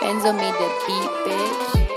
Benzo made the beat, bitch.